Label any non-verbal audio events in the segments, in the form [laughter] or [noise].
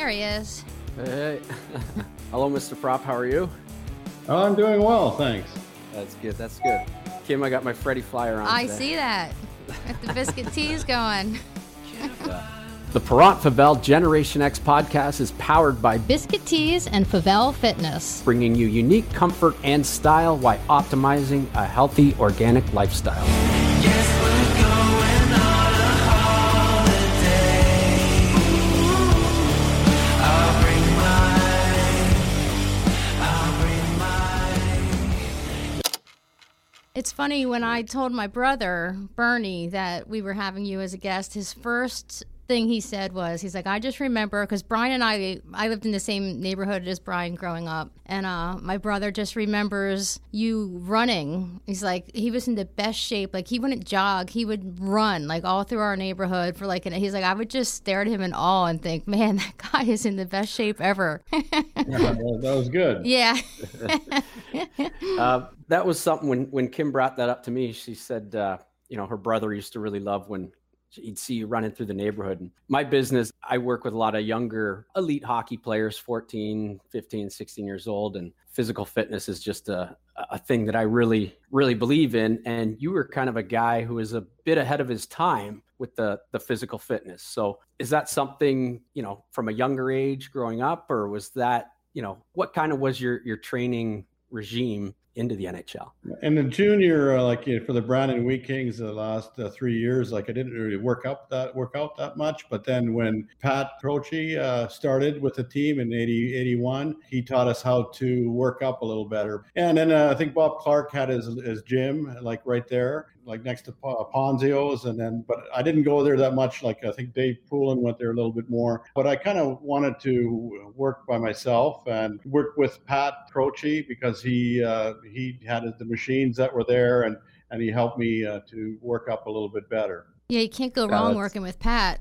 There he is. Hey. [laughs] Hello, Mr. Propp. How are you? Oh, I'm doing well, thanks. That's good. That's good. Kim, I got my Freddy flyer on. I today. see that. Got the biscuit [laughs] teas going. The Parent Favel Generation X podcast is powered by Biscuit Tees and Favel Fitness. bringing you unique comfort and style while optimizing a healthy organic lifestyle. It's funny when I told my brother, Bernie, that we were having you as a guest, his first thing he said was, he's like, I just remember, because Brian and I, I lived in the same neighborhood as Brian growing up. And uh, my brother just remembers you running. He's like, he was in the best shape. Like, he wouldn't jog, he would run, like, all through our neighborhood for like, And he's like, I would just stare at him in awe and think, man, [laughs] that guy is in the best shape ever. [laughs] Yeah, that that was good. [laughs] yeah. Uh, that was something when when Kim brought that up to me. She said, uh, you know, her brother used to really love when he'd see you running through the neighborhood. And my business, I work with a lot of younger elite hockey players, 14, 15, 16 years old, and physical fitness is just a a thing that I really really believe in. And you were kind of a guy who was a bit ahead of his time with the the physical fitness. So is that something you know from a younger age growing up, or was that you know what kind of was your your training regime into the NHL? And the junior, uh, like you know, for the Brandon Wheat Kings, the last uh, three years, like I didn't really work up that work out that much. But then when Pat Croce uh, started with the team in 80, 81, he taught us how to work up a little better. And then uh, I think Bob Clarke had his his gym like right there, like next to Pa- Ponzio's. And then, but I didn't go there that much. Like I think Dave Poulin went there a little bit more. But I kind of wanted to work by myself and work with Pat Croce because he uh, he had the machines that were there and and he helped me uh, to work up a little bit better. Yeah, you can't go Yeah, wrong that's- working with Pat.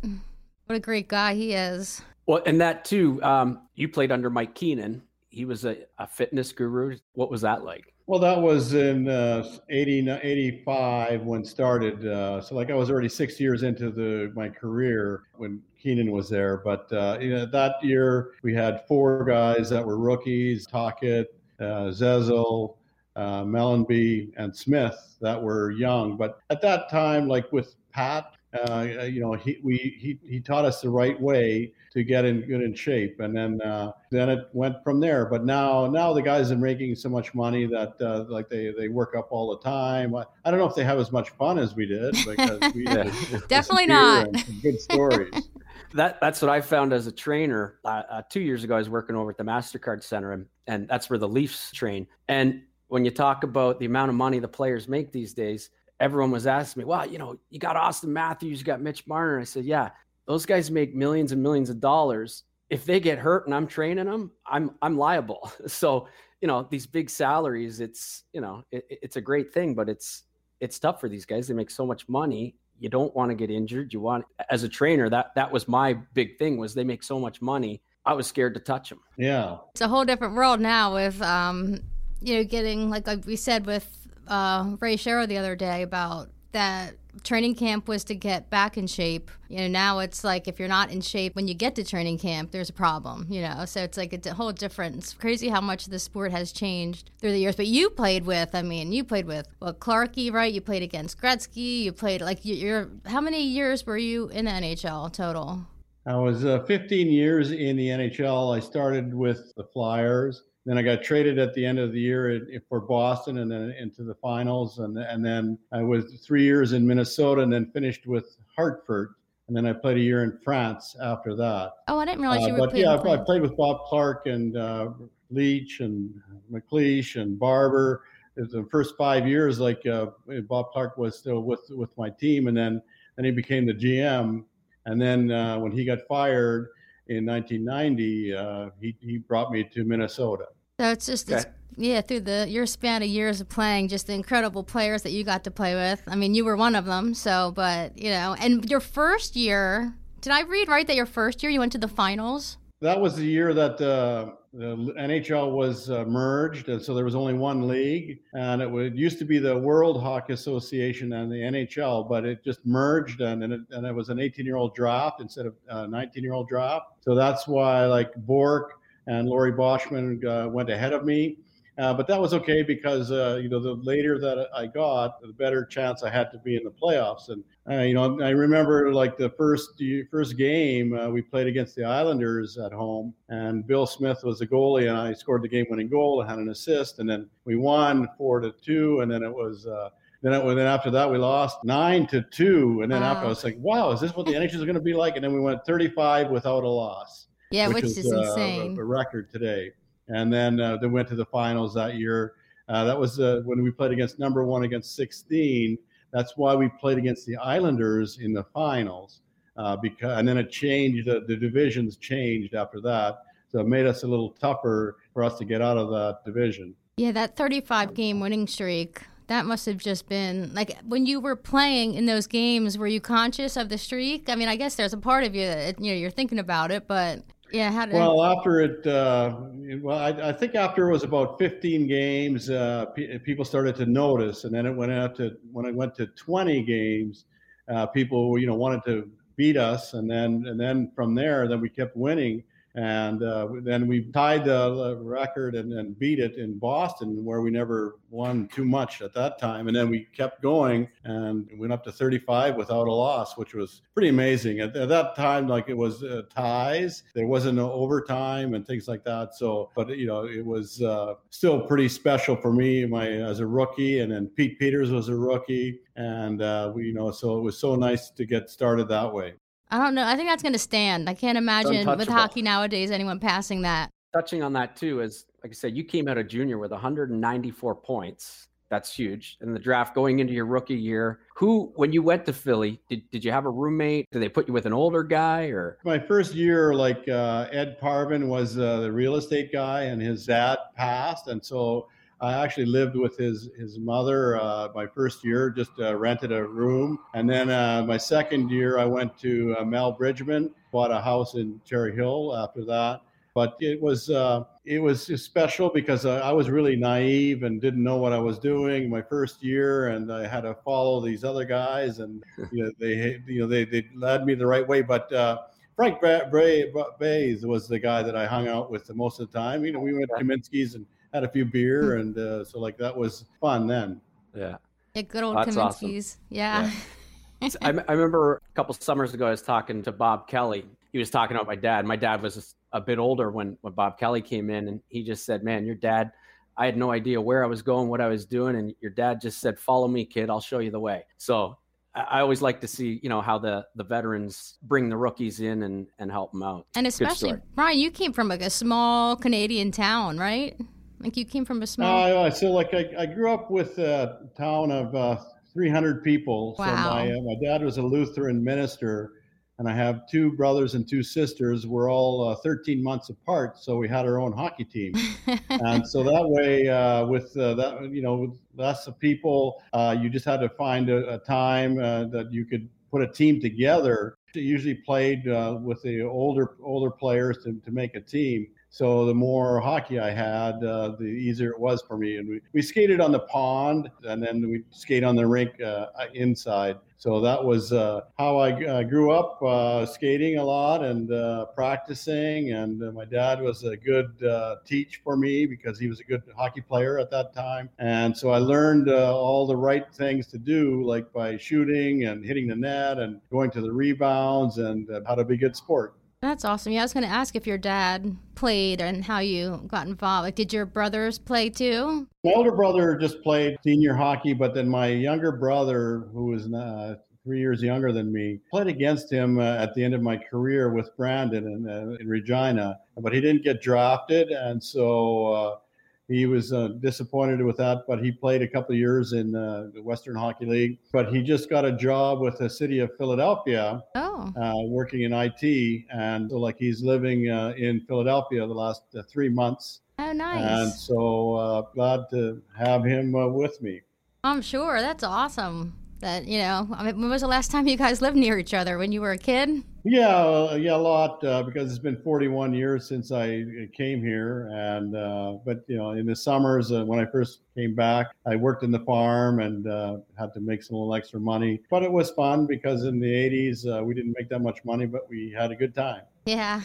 What a great guy he is. Well, and that too, um, you played under Mike Keenan. He was a, a fitness guru. What was that like? Well, that was in uh, 80, 85 when started. Uh, so like I was already six years into the my career when Keenan was there. But uh, you know, that year we had four guys that were rookies: Tocchet, uh, Zezel, uh, Mellanby, and Smith that were young. But at that time, like with Pat, uh, you know, he we he he taught us the right way to get in good in shape, and then uh, then it went from there. But now now the guys are making so much money that uh, like they they work up all the time. I, I don't know if they have as much fun as we did because we [laughs] Yeah. Definitely not. good stories. That that's what I found as a trainer. Uh, uh, two years ago, I was working over at the Mastercard Center, and, and that's where the Leafs train. And when you talk about the amount of money the players make these days, everyone was asking me, "Well, you know, you got Auston Matthews, you got Mitch Marner." I said, "Yeah, those guys make millions and millions of dollars. If they get hurt and I'm training them, I'm I'm liable." [laughs] So you know, these big salaries, it's you know, it, it's a great thing, but it's it's tough for these guys. They make so much money. You don't want to get injured. You want, as a trainer, that that was my big thing was they make so much money. I was scared to touch them. Yeah. It's a whole different world now with, um, you know, getting, like, like we said with uh, Ray Sherrow the other day about that training camp was to get back in shape. You know, now it's like if you're not in shape when you get to training camp, there's a problem, you know. So it's like a whole different. It's crazy how much the sport has changed through the years. But you played with, I mean, you played with well Clarkey, right? You played against Gretzky. You played like you- you're. How many years were you in the NHL total? I was uh, 15 years in the NHL. I started with the Flyers. Then I got traded at the end of the year in- for Boston and then into the finals. And, and then I was three years in Minnesota and then finished with Hartford. And then I played a year in France after that. Oh, I didn't realize Uh, you were but playing. yeah, I, I played with Bob Clarke and uh, Leach and MacLeish and Barber. It was the first five years, like uh, Bob Clarke was still with with my team, and then then he became the GM. And then uh, when he got fired in 1990, uh, he he brought me to Minnesota. So it's just it's, yeah, through the your span of years of playing, just the incredible players that you got to play with. I mean, you were one of them. So, but you know, and your first year, did I read right that your first year you went to the finals? that was the year that uh, the NHL was uh, merged, and so there was only one league, and it, would, used to be the World Hockey Association and the NHL, but it just merged, and and it, and it was an 18-year-old draft instead of a 19-year-old draft. So that's why like Bourque and Laurie Boschman uh, went ahead of me. Uh, but that was okay because uh, you know the later that I got, the better chance I had to be in the playoffs. And uh, you know, I remember like the first first game uh, we played against the Islanders at home, and Bill Smith was the goalie, and I scored the game-winning goal and had an assist, and then we won four to two, and then it was. Uh, then, it, then after that, we lost nine to two, and then wow. after I was like, "Wow, is this what the NHL is going to be like?" And then we went 35 without a loss. Yeah, which, which is, insane. A, a record today and then uh, they went to the finals that year. Uh, that was uh, when we played against number one against 16. That's why we played against the Islanders in the finals. Uh, because and then it changed. The, the divisions changed after that, so it made us a little tougher for us to get out of that division. Yeah, that 35 game winning streak. That must have just been like when you were playing in those games. Were you conscious of the streak? I mean, I guess there's a part of you that you know you're thinking about it, but yeah. How did well, after it, uh, well, I, I, think after it was about 15 games, uh, people started to notice, and then it went out to when it went to 20 games, uh, people you know wanted to beat us, and then and then from there, then we kept winning. And uh, then we tied the record and, and beat it in Boston, where we never won too much at that time. And then we kept going and went up to 35 without a loss, which was pretty amazing. At, at that time, like it was uh, ties, there wasn't no overtime and things like that. So, but you know, it was uh, still pretty special for me, my as a rookie. And then Pete Peeters was a rookie, and uh, we, you know, so it was so nice to get started that way. I don't know. I think that's going to stand. I can't imagine with hockey nowadays anyone passing that. Touching on that too is like I said, you came out of junior with 194 points. That's huge. In the draft going into your rookie year, who, when you went to Philly, did, did you have a roommate? Did they put you with an older guy or? My first year, like uh, Ed Parvin was uh, the real estate guy and his dad passed. And so I actually lived with his his mother uh, my first year, just uh, rented a room, and then uh, my second year I went to uh, Mel Bridgman, bought a house in Cherry Hill. After that, but it was uh, it was special because I was really naive and didn't know what I was doing my first year, and I had to follow these other guys, and [laughs] you know they you know they they led me the right way, but. Uh, Frank Bray, Bays was the guy that I hung out with the most of the time. You know, we went to Kaminski's and had a few beer, hmm. and uh, so like that was fun then. Yeah. Yeah, good old That's Kaminski's. Awesome. Yeah. yeah. I, I, remember a couple summers ago, I was talking to Bob Kelly. He was talking about my dad. My dad was a bit older when, when Bob Kelly came in, and he just said, Man, your dad, I had no idea where I was going, what I was doing. And your dad just said, Follow me, kid. I'll show you the way. So I always like to see, you know, how the the veterans bring the rookies in and and help them out. And especially Brian, you came from like a small Canadian town, right? Like you came from a small. Uh, so like I, I grew up with a town of uh, 300 people. Wow. So my uh, my dad was a Lutheran minister, and I have two brothers and two sisters. We're all uh, 13 months apart, so we had our own hockey team. [laughs] and so that way, uh, with uh, that, you know, with lots of people, you just had to find a, a time that you could put a team together. usually played with the older older players to, to make a team. So the more hockey I had, uh, the easier it was for me. And we, we skated on the pond and then we skate on the rink uh, inside. So that was uh, how I uh, grew up uh, skating a lot and uh, practicing. And my dad was a good teach for me because he was a good hockey player at that time. And so I learned all the right things to do, like by shooting and hitting the net and going to the rebounds and how to be a good sport. That's awesome. Yeah, I was going to ask if your dad played and how you got involved. Like, did your brothers play too? My older brother just played senior hockey, but then my younger brother, who was uh, three years younger than me, played against him uh, at the end of my career with Brandon in, uh, in Regina, but he didn't get drafted, and so uh, he was uh, disappointed with that, but he played a couple of years in uh, the Western Hockey League. But he just got a job with the city of Philadelphia, oh. uh, working in IT, and so like he's living uh, in Philadelphia the last uh, three months. Oh, nice! And so uh, glad to have him with me. I'm sure that's awesome. That you know. I mean, when was the last time you guys lived near each other? When you were a kid? Yeah, uh, yeah, a lot uh, because it's been 41 years since I came here, and uh, but you know, in the summers uh, when I first came back, I worked in the farm and uh, had to make some little extra money. But it was fun because in the 80s uh, we didn't make that much money, but we had a good time. Yeah.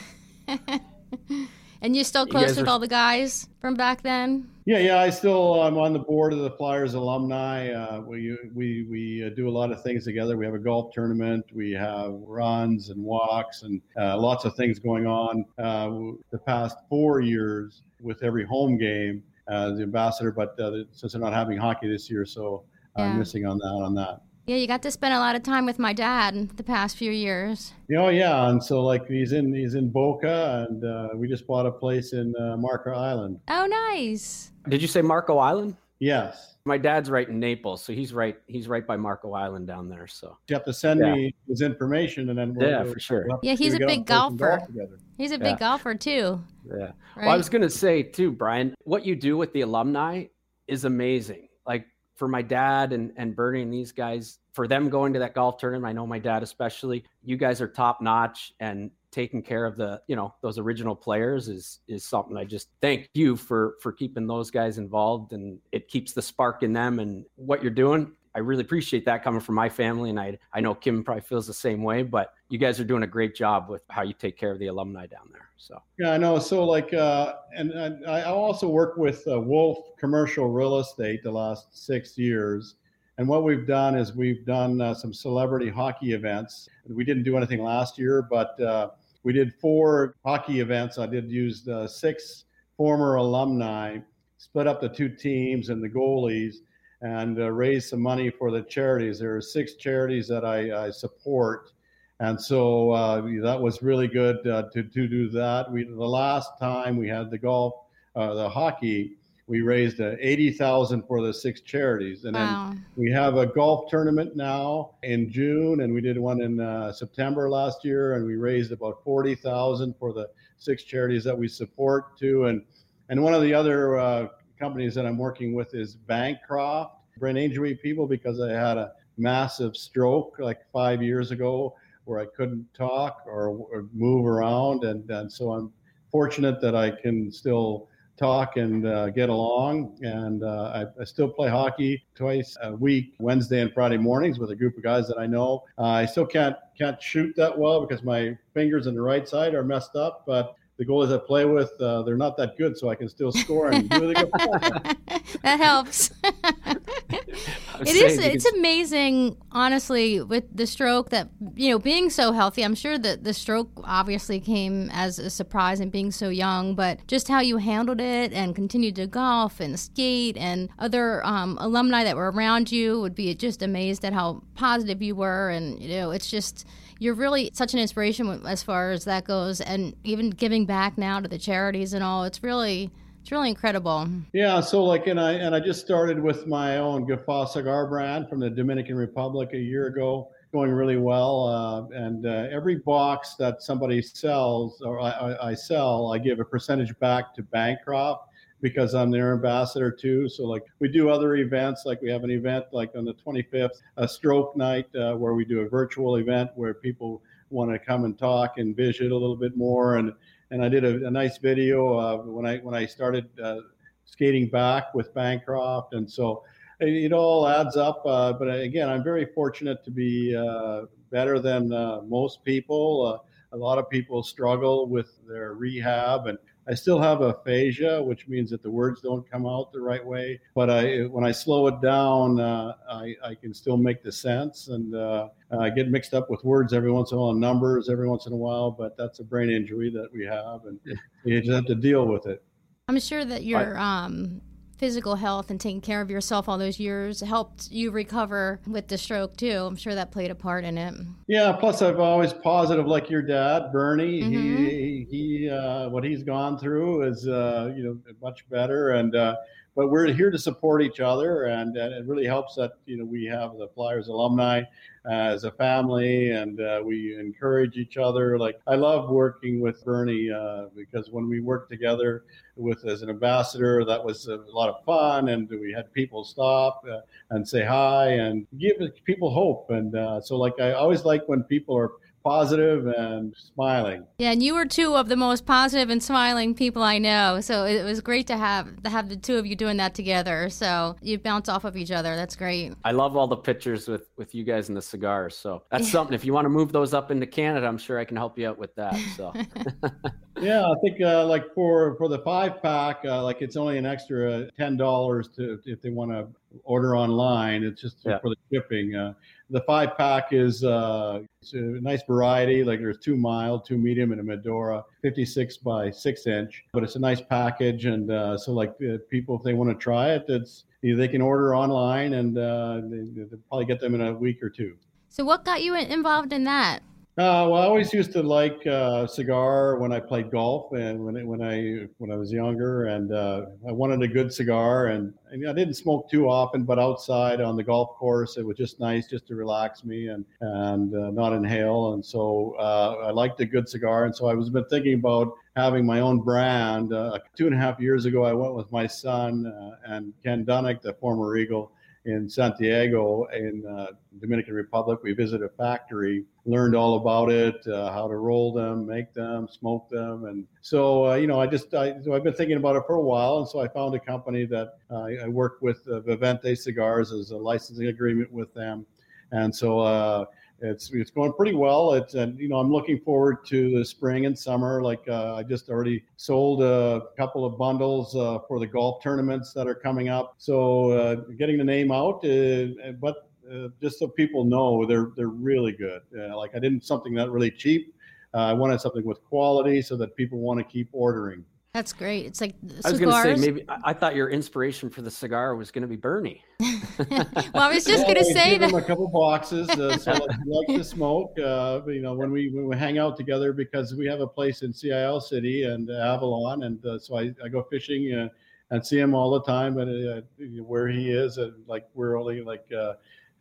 [laughs] and you're still close you with are... all the guys from back then? Yeah, yeah. I still I'm on the board of the Flyers alumni. Uh, we we we uh, do a lot of things together. We have a golf tournament. We have runs and walks and uh, lots of things going on. Uh, the past four years with every home game, uh, the ambassador. But uh, since they're not having hockey this year, so I'm missing on that on that. Yeah, you got to spend a lot of time with my dad the past few years. Oh yeah, and so like he's in he's in Boca, and uh, we just bought a place in uh, Marco Island. Oh, nice. Did you say Marco Island? Yes. My dad's right in Naples, so he's right he's right by Marco Island down there. So you have to send yeah. me his information, and then we'll, yeah, for sure. We'll yeah, he's a big golfer. Golf he's a big yeah. golfer too. Yeah. Right? Well, I was gonna say too, Brian, what you do with the alumni is amazing. Like for my dad and, and Bernie and these guys, for them going to that golf tournament, I know my dad especially, you guys are top notch and taking care of the, you know, those original players is is something I just thank you for for keeping those guys involved and it keeps the spark in them and what you're doing. I really appreciate that coming from my family and I I know Kim probably feels the same way, but you guys are doing a great job with how you take care of the alumni down there. So yeah, I know. So like, uh, and, and I also work with uh, Wolf Commercial Real Estate the last six years. And what we've done is we've done uh, some celebrity hockey events. We didn't do anything last year, but uh, we did four hockey events. I did use uh, six former alumni, split up the two teams and the goalies, and uh, raise some money for the charities. There are six charities that I, I support and so uh, that was really good uh, to, to do that. We the last time we had the golf, uh, the hockey, we raised uh, eighty thousand for the six charities, and wow. then we have a golf tournament now in June, and we did one in uh, September last year, and we raised about forty thousand for the six charities that we support too. And and one of the other uh, companies that I'm working with is Bancroft, brain injury people, because I had a massive stroke like five years ago where I couldn't talk or, or move around. And, and so I'm fortunate that I can still talk and uh, get along. And uh, I, I, still play hockey twice a week, Wednesday and Friday mornings, with a group of guys that I know. Uh, I still can't can't shoot that well because my fingers on the right side are messed up, but the goalies I play with, uh, they're not that good, so I can still score and do really good. [laughs] that helps. [laughs] it is. It's amazing, honestly, with the stroke that you know being so healthy. I'm sure that the stroke obviously came as a surprise and being so young, but just how you handled it and continued to golf and skate and other um, alumni that were around you would be just amazed at how positive you were, and you know, it's just you're really such an inspiration as far as that goes, and even giving back now to the charities and all. It's really it's really incredible. Yeah, so like, and I and I just started with my own Guffaw cigar brand from the Dominican Republic a year ago, going really well. Uh, and uh, every box that somebody sells or I, I, sell, I give a percentage back to Bancroft because I'm their ambassador too. So like we do other events, like we have an event like on the 25th, a stroke night uh, where we do a virtual event where people want to come and talk and visit a little bit more. And and I did a, a nice video uh, when I when I started uh, skating back with Bancroft, and so it, all adds up. Uh, but again, I'm very fortunate to be uh, better than uh, most people. a lot of people struggle with their rehab and I still have aphasia, which means that the words don't come out the right way. But I, when I slow it down, uh, I, I, can still make the sense, and uh, I get mixed up with words every once in a while, numbers every once in a while. But that's a brain injury that we have, and you just have to deal with it. I'm sure that your um, physical health and taking care of yourself all those years helped you recover with the stroke too. I'm sure that played a part in it. Yeah. Plus, I've always positive, like your dad, Bernie. Mm-hmm. He he, uh, what he's gone through is uh, you know much better, and uh, but we're here to support each other, and, and it really helps that you know we have the Flyers alumni uh, as a family, and uh, we encourage each other. Like I love working with Bernie uh, because when we worked together with as an ambassador, that was a lot of fun, and we had people stop uh, and say hi and give people hope. And uh, so, like I always like when people are positive and smiling. Yeah, and you were two of the most positive and smiling people I know. So it was great to have to have the two of you doing that together. So you bounce off of each other. That's great. I love all the pictures with with you guys and the cigars. So that's [laughs] something. If you want to move those up into Canada, I'm sure I can help you out with that. So. [laughs] yeah, I think uh, like for for the five pack, uh, like it's only an extra ten dollars to if they want to order online. It's just yeah. for the shipping. Uh, the five pack is uh, a nice variety. Like there's two mild, two medium, and a Maduro, 56 by six inch. But it's a nice package, and uh, so like uh, people, if they want to try it, it's they can order online, and uh, they, will probably get them in a week or two. So, what got you involved in that? Uh, well, I always used to like uh, cigar when I played golf and when it, when I when I was younger, and uh, I wanted a good cigar, and, I didn't smoke too often, but outside on the golf course, it was just nice just to relax me and and uh, not inhale, and so uh, I liked a good cigar, and so I was been thinking about having my own brand. Uh, two and a half years ago, I went with my son and Ken Dunek, the former Eagle in Santiago in uh, Dominican Republic. We visited a factory, learned all about it, uh, how to roll them, make them, smoke them, and so uh, you know, I just I, so I've been thinking about it for a while, and so I found a company that I work with, uh, Vivonte Cigars, as a licensing agreement with them, and so uh, it's it's going pretty well. It's and you know I'm looking forward to the spring and summer. Like uh, I just already sold a couple of bundles uh, for the golf tournaments that are coming up. So uh, getting the name out, uh, but uh, just so people know, they're they're really good. Uh, like I didn't something that really cheap. I wanted something with quality so that people want to keep ordering. That's great. It's like I was going to say maybe I thought your inspiration for the cigar was going to be Bernie. [laughs] well, I was just going to say that a couple boxes. Uh, so like [laughs] to smoke. Uh, you know, when we when we hang out together because we have a place in Sea Isle City and Avalon, and uh, so I, I go fishing uh, and see him all the time. And uh, where he is, and like we're only like. Uh,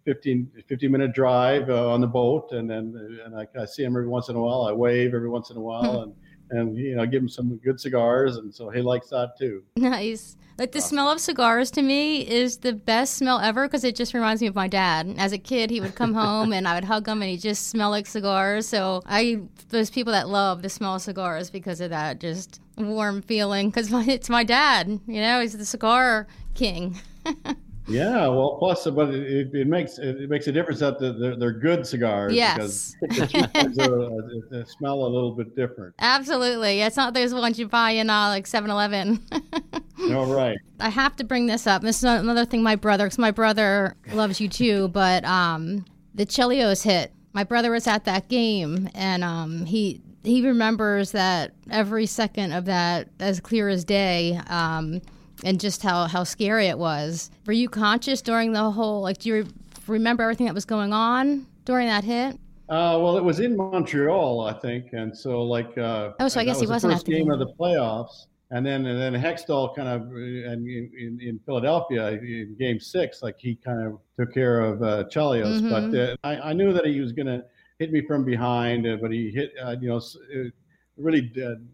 15, 15 minute drive on the boat, and then and I, I, see him every once in a while. I wave every once in a while, hmm. and and you know give him some good cigars and so he likes that too. [laughs] Nice. Like the smell of cigars to me is the best smell ever because it just reminds me of my dad. As a kid he would come home and i would hug him and he just smelled like cigars. So i those people that love the smell of cigars because of that just warm feeling because it's my dad you know he's the cigar king [laughs] Yeah, well, plus, but it, it makes it makes a difference that they're, they're good cigars. Yes, because the are, they [laughs] smell a little bit different. Absolutely, it's not those ones you buy in uh, like 7-Eleven. no, right. [laughs] I have to bring this up. This is another thing my brother, because my brother loves you too, but um, the Chelios hit. My brother was at that game, and um, he he remembers that every second of that as clear as day. Um, and just how, how scary it was. Were you conscious during the whole, like, do you re- remember everything that was going on during that hit? Uh, well, it was in Montreal, I think, and so like. Uh, oh, so I guess he was wasn't the first game of the playoffs, and then and then Hextall kind of and in, in Philadelphia in Game Six, like he kind of took care of uh, Chelios, mm-hmm. but uh, I, I, knew that he was going to hit me from behind, uh, but he hit uh, you know a really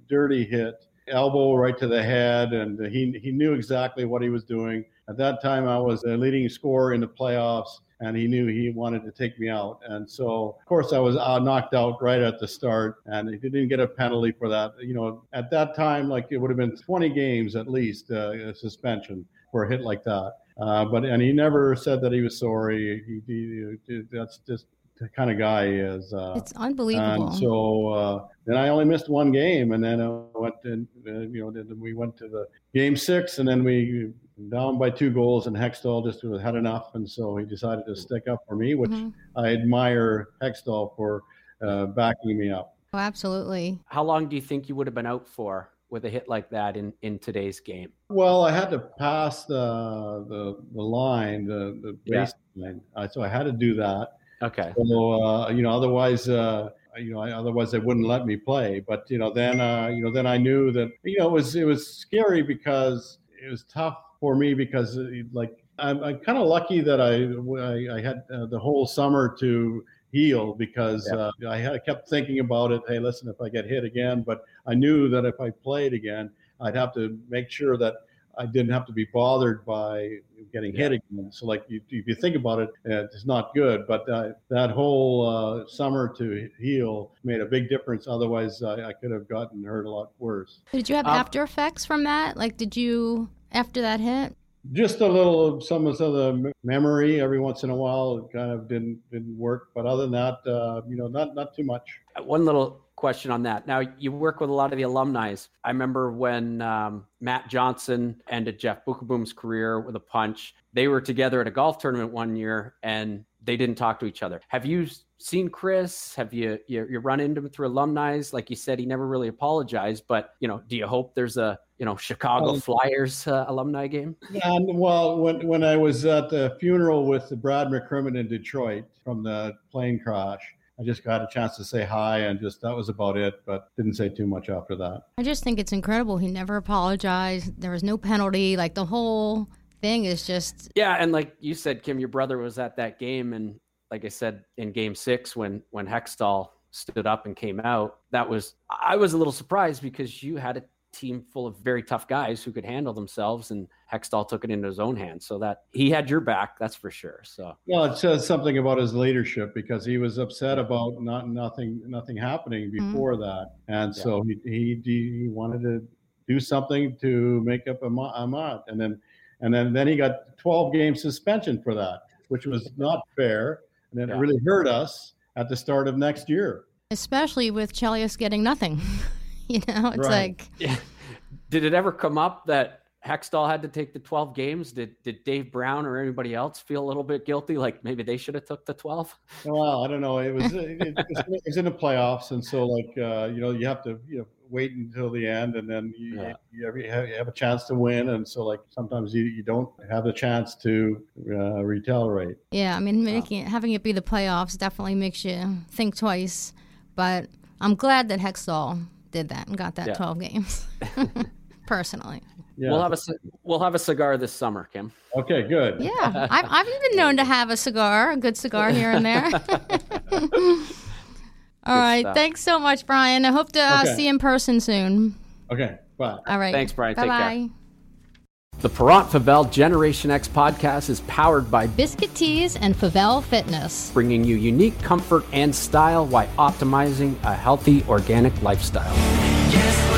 dirty hit, elbow right to the head, and he he knew exactly what he was doing. At that time, I was a leading scorer in the playoffs, and he knew he wanted to take me out. And so, of course, I was uh, knocked out right at the start, and he didn't get a penalty for that. You know, at that time, like it would have been 20 games at least uh, suspension for a hit like that. Uh, but and he never said that he was sorry. He, he, he that's just kind of guy he is. Uh, it's unbelievable. And so uh, then I only missed one game, and then I went and uh, you know then we went to the game six, and then we down by two goals, and Hextall just had enough, and so he decided to stick up for me, which mm-hmm. I admire Hextall for uh, backing me up. Oh, absolutely. How long do you think you would have been out for? With a hit like that in, in today's game? Well, I had to pass the the, the line, the, the base yeah. uh, so I had to do that Okay. So uh, you know, otherwise, uh, you know, I, otherwise they wouldn't let me play. But you know, then uh, you know, then I knew that you know it was it was scary because it was tough for me because uh, like I'm, I'm kind of lucky that I I, I had uh, the whole summer to heal because yep. uh, I, had, I kept thinking about it. Hey, listen, if I get hit again, but I knew that if I played again, I'd have to make sure that I didn't have to be bothered by getting hit again. So, like, you, if you think about it, it's not good. But uh, that whole uh, summer to heal made a big difference. Otherwise, I, I could have gotten hurt a lot worse. Did you have um, after effects from that? Like, did you after that hit? Just a little, some of the memory every once in a while. It kind of didn't didn't work, but other than that, uh, you know, not not too much. One little question on that. Now, you work with a lot of the alumni. I remember when um, Matt Johnson ended Jeff Beukeboom's career with a punch. They were together at a golf tournament one year and they didn't talk to each other. Have you seen Chris? Have you, you you run into him through alumni? Like you said, he never really apologized. But you know, do you hope there's a you know Chicago um, Flyers uh, alumni game? Yeah, well, when when I was at the funeral with Brad McCrimmon in Detroit from the plane crash, I just got a chance to say hi and just that was about it, but didn't say too much after that. I just think it's incredible. He never apologized. There was no penalty. Like the whole thing is just Yeah, and like you said, Kim, your brother was at that game and like I said in game six when when Hextall stood up and came out, that was I was a little surprised because you had a team full of very tough guys who could handle themselves and Hextall took it into his own hands. So that he had your back, that's for sure. So well, it says something about his leadership because he was upset about not nothing nothing happening mm-hmm. before mm-hmm. that, and yeah. so he, he he wanted to do something to make up a Amat, and then and then then he got 12 game suspension for that, which was not fair, and it yeah. really hurt us at the start of next year. Especially with Chelios getting nothing. [laughs] you know, it's right. like. [laughs] Yeah. Did it ever come up that Hextall had to take the 12 games. Did did Dave Brown or anybody else feel a little bit guilty? Like maybe they should have took the 12? Well, I don't know. It was it, it's, in the playoffs, and so like uh, you know you have to you know wait until the end, and then you, yeah. you, have, you, have, a chance to win, and so like sometimes you, you don't have the chance to uh, retaliate. Yeah, I mean making it, having it be the playoffs definitely makes you think twice. But I'm glad that Hextall did that and got that yeah. 12 games. [laughs] Personally. Yeah. We'll have a we'll have a cigar this summer, Kim. Okay, good. Yeah, I've I've been known to have a cigar, a good cigar here and there. [laughs] All right, stuff. thanks so much, Brian. I hope to uh, okay. see you in person soon. Okay, bye. All right, thanks, Brian. Bye bye. The Parent Favel Generation X podcast is powered by Biscuit Tees and Favel Fitness, bringing you unique comfort and style while optimizing a healthy organic lifestyle. Yes,